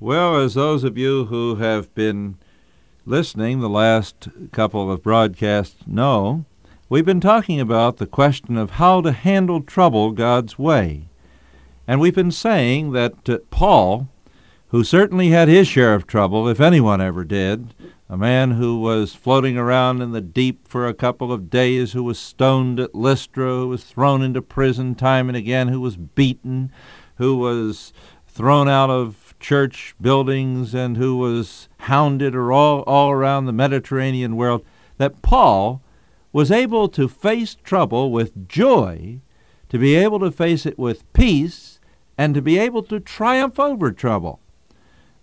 Well, as those of you who have been listening the last couple of broadcasts know, we've been talking about the question of how to handle trouble God's way. And we've been saying that uh, Paul, who certainly had his share of trouble, if anyone ever did, a man who was floating around in the deep for a couple of days, who was stoned at Lystra, who was thrown into prison time and again, who was beaten, who was thrown out of church buildings and who was hounded or all, all around the Mediterranean world, that Paul was able to face trouble with joy, to be able to face it with peace, and to be able to triumph over trouble.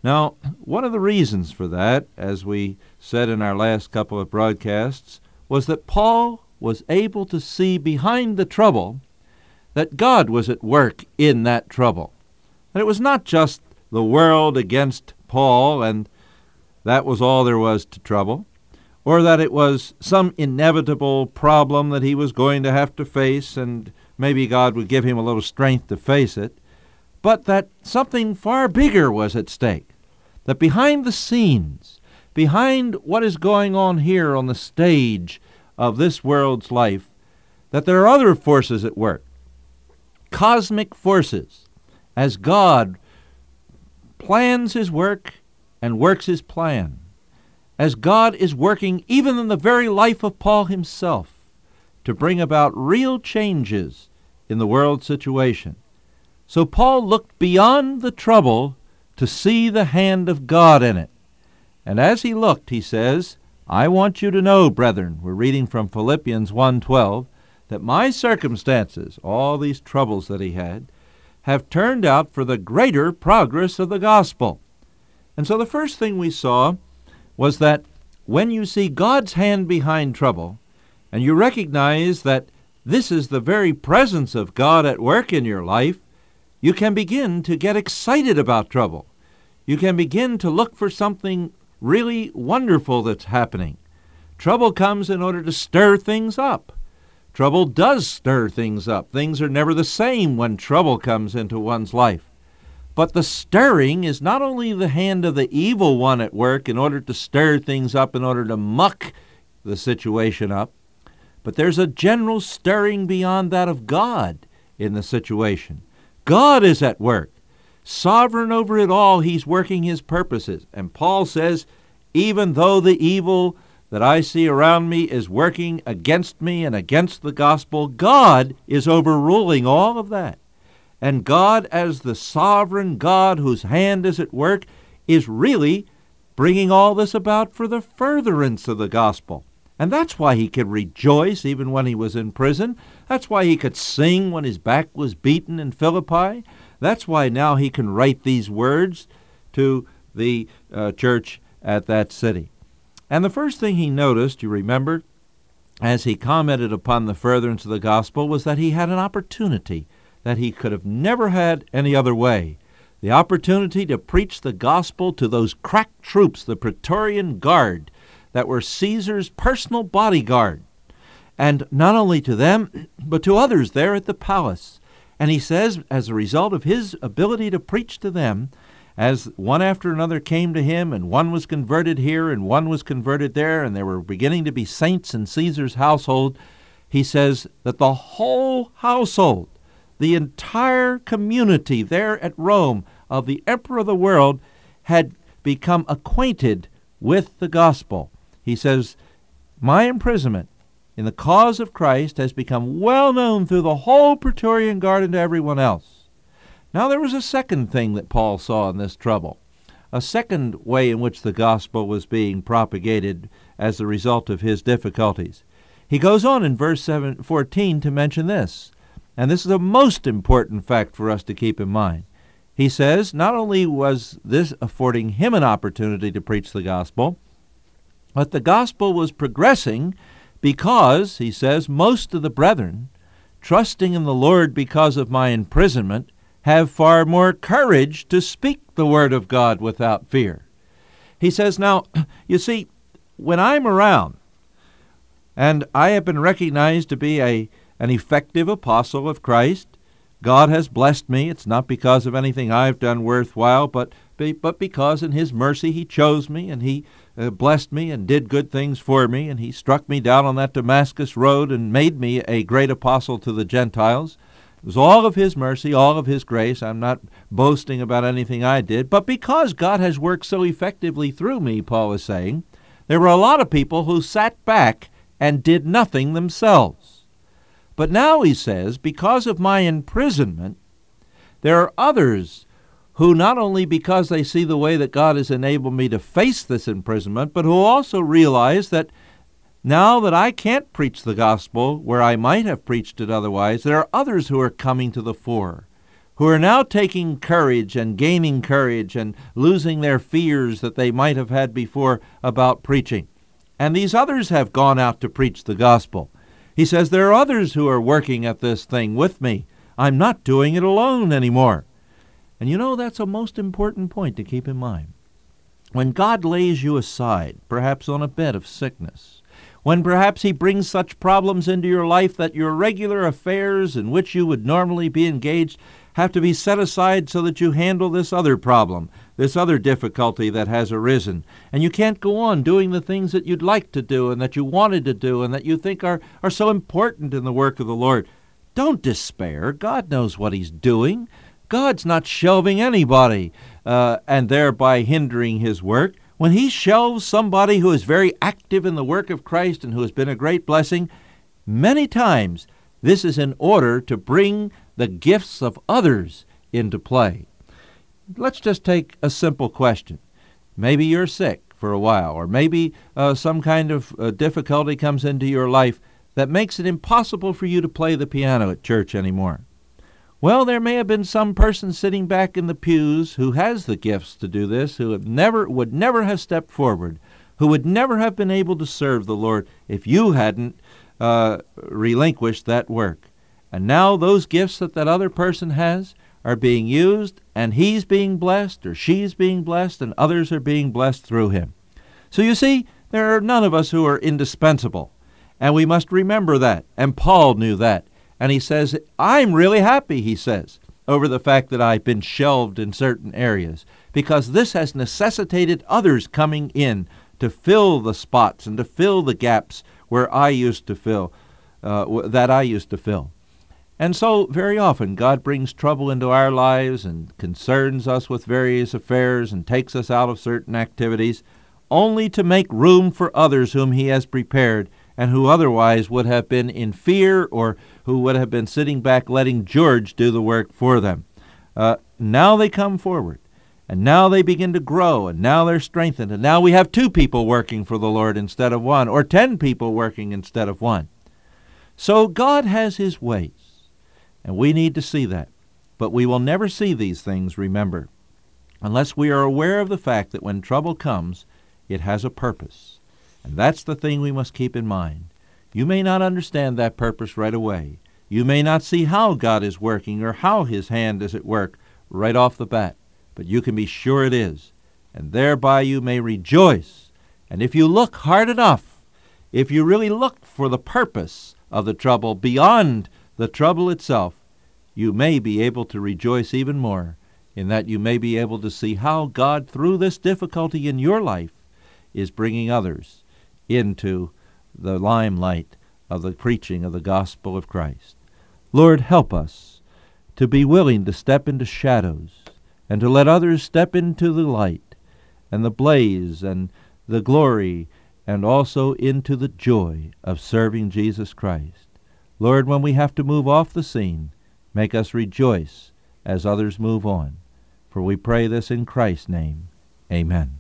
Now, one of the reasons for that, as we said in our last couple of broadcasts, was that Paul was able to see behind the trouble that God was at work in that trouble. That it was not just the world against Paul, and that was all there was to trouble, or that it was some inevitable problem that he was going to have to face, and maybe God would give him a little strength to face it, but that something far bigger was at stake. That behind the scenes, behind what is going on here on the stage of this world's life, that there are other forces at work, cosmic forces, as God plans his work and works his plan, as God is working even in the very life of Paul himself to bring about real changes in the world situation. So Paul looked beyond the trouble to see the hand of God in it. And as he looked, he says, I want you to know, brethren, we're reading from Philippians 1:12, that my circumstances, all these troubles that he had, have turned out for the greater progress of the gospel. And so the first thing we saw was that when you see God's hand behind trouble, and you recognize that this is the very presence of God at work in your life, you can begin to get excited about trouble. You can begin to look for something really wonderful that's happening. Trouble comes in order to stir things up. Trouble does stir things up. Things are never the same when trouble comes into one's life. But the stirring is not only the hand of the evil one at work in order to stir things up, in order to muck the situation up, but there's a general stirring beyond that of God in the situation. God is at work. Sovereign over it all, He's working His purposes. And Paul says, even though the evil that I see around me is working against me and against the gospel, God is overruling all of that. And God, as the sovereign God whose hand is at work, is really bringing all this about for the furtherance of the gospel. And that's why he could rejoice even when he was in prison. That's why he could sing when his back was beaten in Philippi. That's why now he can write these words to the uh, church at that city. And the first thing he noticed, you remember, as he commented upon the furtherance of the gospel, was that he had an opportunity that he could have never had any other way. The opportunity to preach the gospel to those crack troops, the Praetorian Guard, that were Caesar's personal bodyguard. And not only to them, but to others there at the palace. And he says, as a result of his ability to preach to them, as one after another came to him, and one was converted here, and one was converted there, and there were beginning to be saints in Caesar's household, he says that the whole household, the entire community there at Rome of the emperor of the world, had become acquainted with the gospel. He says, My imprisonment in the cause of Christ has become well known through the whole Praetorian Guard and to everyone else. Now, there was a second thing that Paul saw in this trouble, a second way in which the gospel was being propagated as a result of his difficulties. He goes on in verse 7, 14 to mention this, and this is a most important fact for us to keep in mind. He says not only was this affording him an opportunity to preach the gospel, but the gospel was progressing because, he says, most of the brethren, trusting in the Lord because of my imprisonment, have far more courage to speak the Word of God without fear. He says, Now, you see, when I'm around, and I have been recognized to be a, an effective apostle of Christ, God has blessed me. It's not because of anything I've done worthwhile, but but because in His mercy He chose me and He uh, blessed me and did good things for me, and He struck me down on that Damascus road and made me a great apostle to the Gentiles. It was all of His mercy, all of His grace. I'm not boasting about anything I did, but because God has worked so effectively through me, Paul is saying, there were a lot of people who sat back and did nothing themselves. But now he says, because of my imprisonment, there are others who not only because they see the way that God has enabled me to face this imprisonment, but who also realize that now that I can't preach the gospel where I might have preached it otherwise, there are others who are coming to the fore, who are now taking courage and gaining courage and losing their fears that they might have had before about preaching. And these others have gone out to preach the gospel. He says there are others who are working at this thing with me. I'm not doing it alone anymore. And you know, that's a most important point to keep in mind. When God lays you aside, perhaps on a bed of sickness, when perhaps He brings such problems into your life that your regular affairs in which you would normally be engaged have to be set aside so that you handle this other problem, this other difficulty that has arisen. And you can't go on doing the things that you'd like to do and that you wanted to do and that you think are, are so important in the work of the Lord. Don't despair. God knows what He's doing. God's not shelving anybody uh, and thereby hindering his work. When he shelves somebody who is very active in the work of Christ and who has been a great blessing, many times this is in order to bring the gifts of others into play. Let's just take a simple question. Maybe you're sick for a while, or maybe uh, some kind of uh, difficulty comes into your life that makes it impossible for you to play the piano at church anymore. Well, there may have been some person sitting back in the pews who has the gifts to do this, who never would never have stepped forward, who would never have been able to serve the Lord if you hadn't uh, relinquished that work. And now those gifts that that other person has are being used, and he's being blessed, or she's being blessed, and others are being blessed through him. So you see, there are none of us who are indispensable. And we must remember that. And Paul knew that. And he says, I'm really happy, he says, over the fact that I've been shelved in certain areas, because this has necessitated others coming in to fill the spots and to fill the gaps where I used to fill, uh, that I used to fill. And so, very often, God brings trouble into our lives and concerns us with various affairs and takes us out of certain activities, only to make room for others whom He has prepared and who otherwise would have been in fear or who would have been sitting back letting George do the work for them. Uh, now they come forward, and now they begin to grow, and now they're strengthened, and now we have two people working for the Lord instead of one, or ten people working instead of one. So God has His ways, and we need to see that. But we will never see these things, remember, unless we are aware of the fact that when trouble comes, it has a purpose. And that's the thing we must keep in mind. You may not understand that purpose right away. You may not see how God is working or how His hand is at work right off the bat, but you can be sure it is, and thereby you may rejoice. And if you look hard enough, if you really look for the purpose of the trouble beyond the trouble itself, you may be able to rejoice even more in that you may be able to see how God, through this difficulty in your life, is bringing others into the limelight of the preaching of the gospel of Christ. Lord, help us to be willing to step into shadows and to let others step into the light and the blaze and the glory and also into the joy of serving Jesus Christ. Lord, when we have to move off the scene, make us rejoice as others move on. For we pray this in Christ's name. Amen.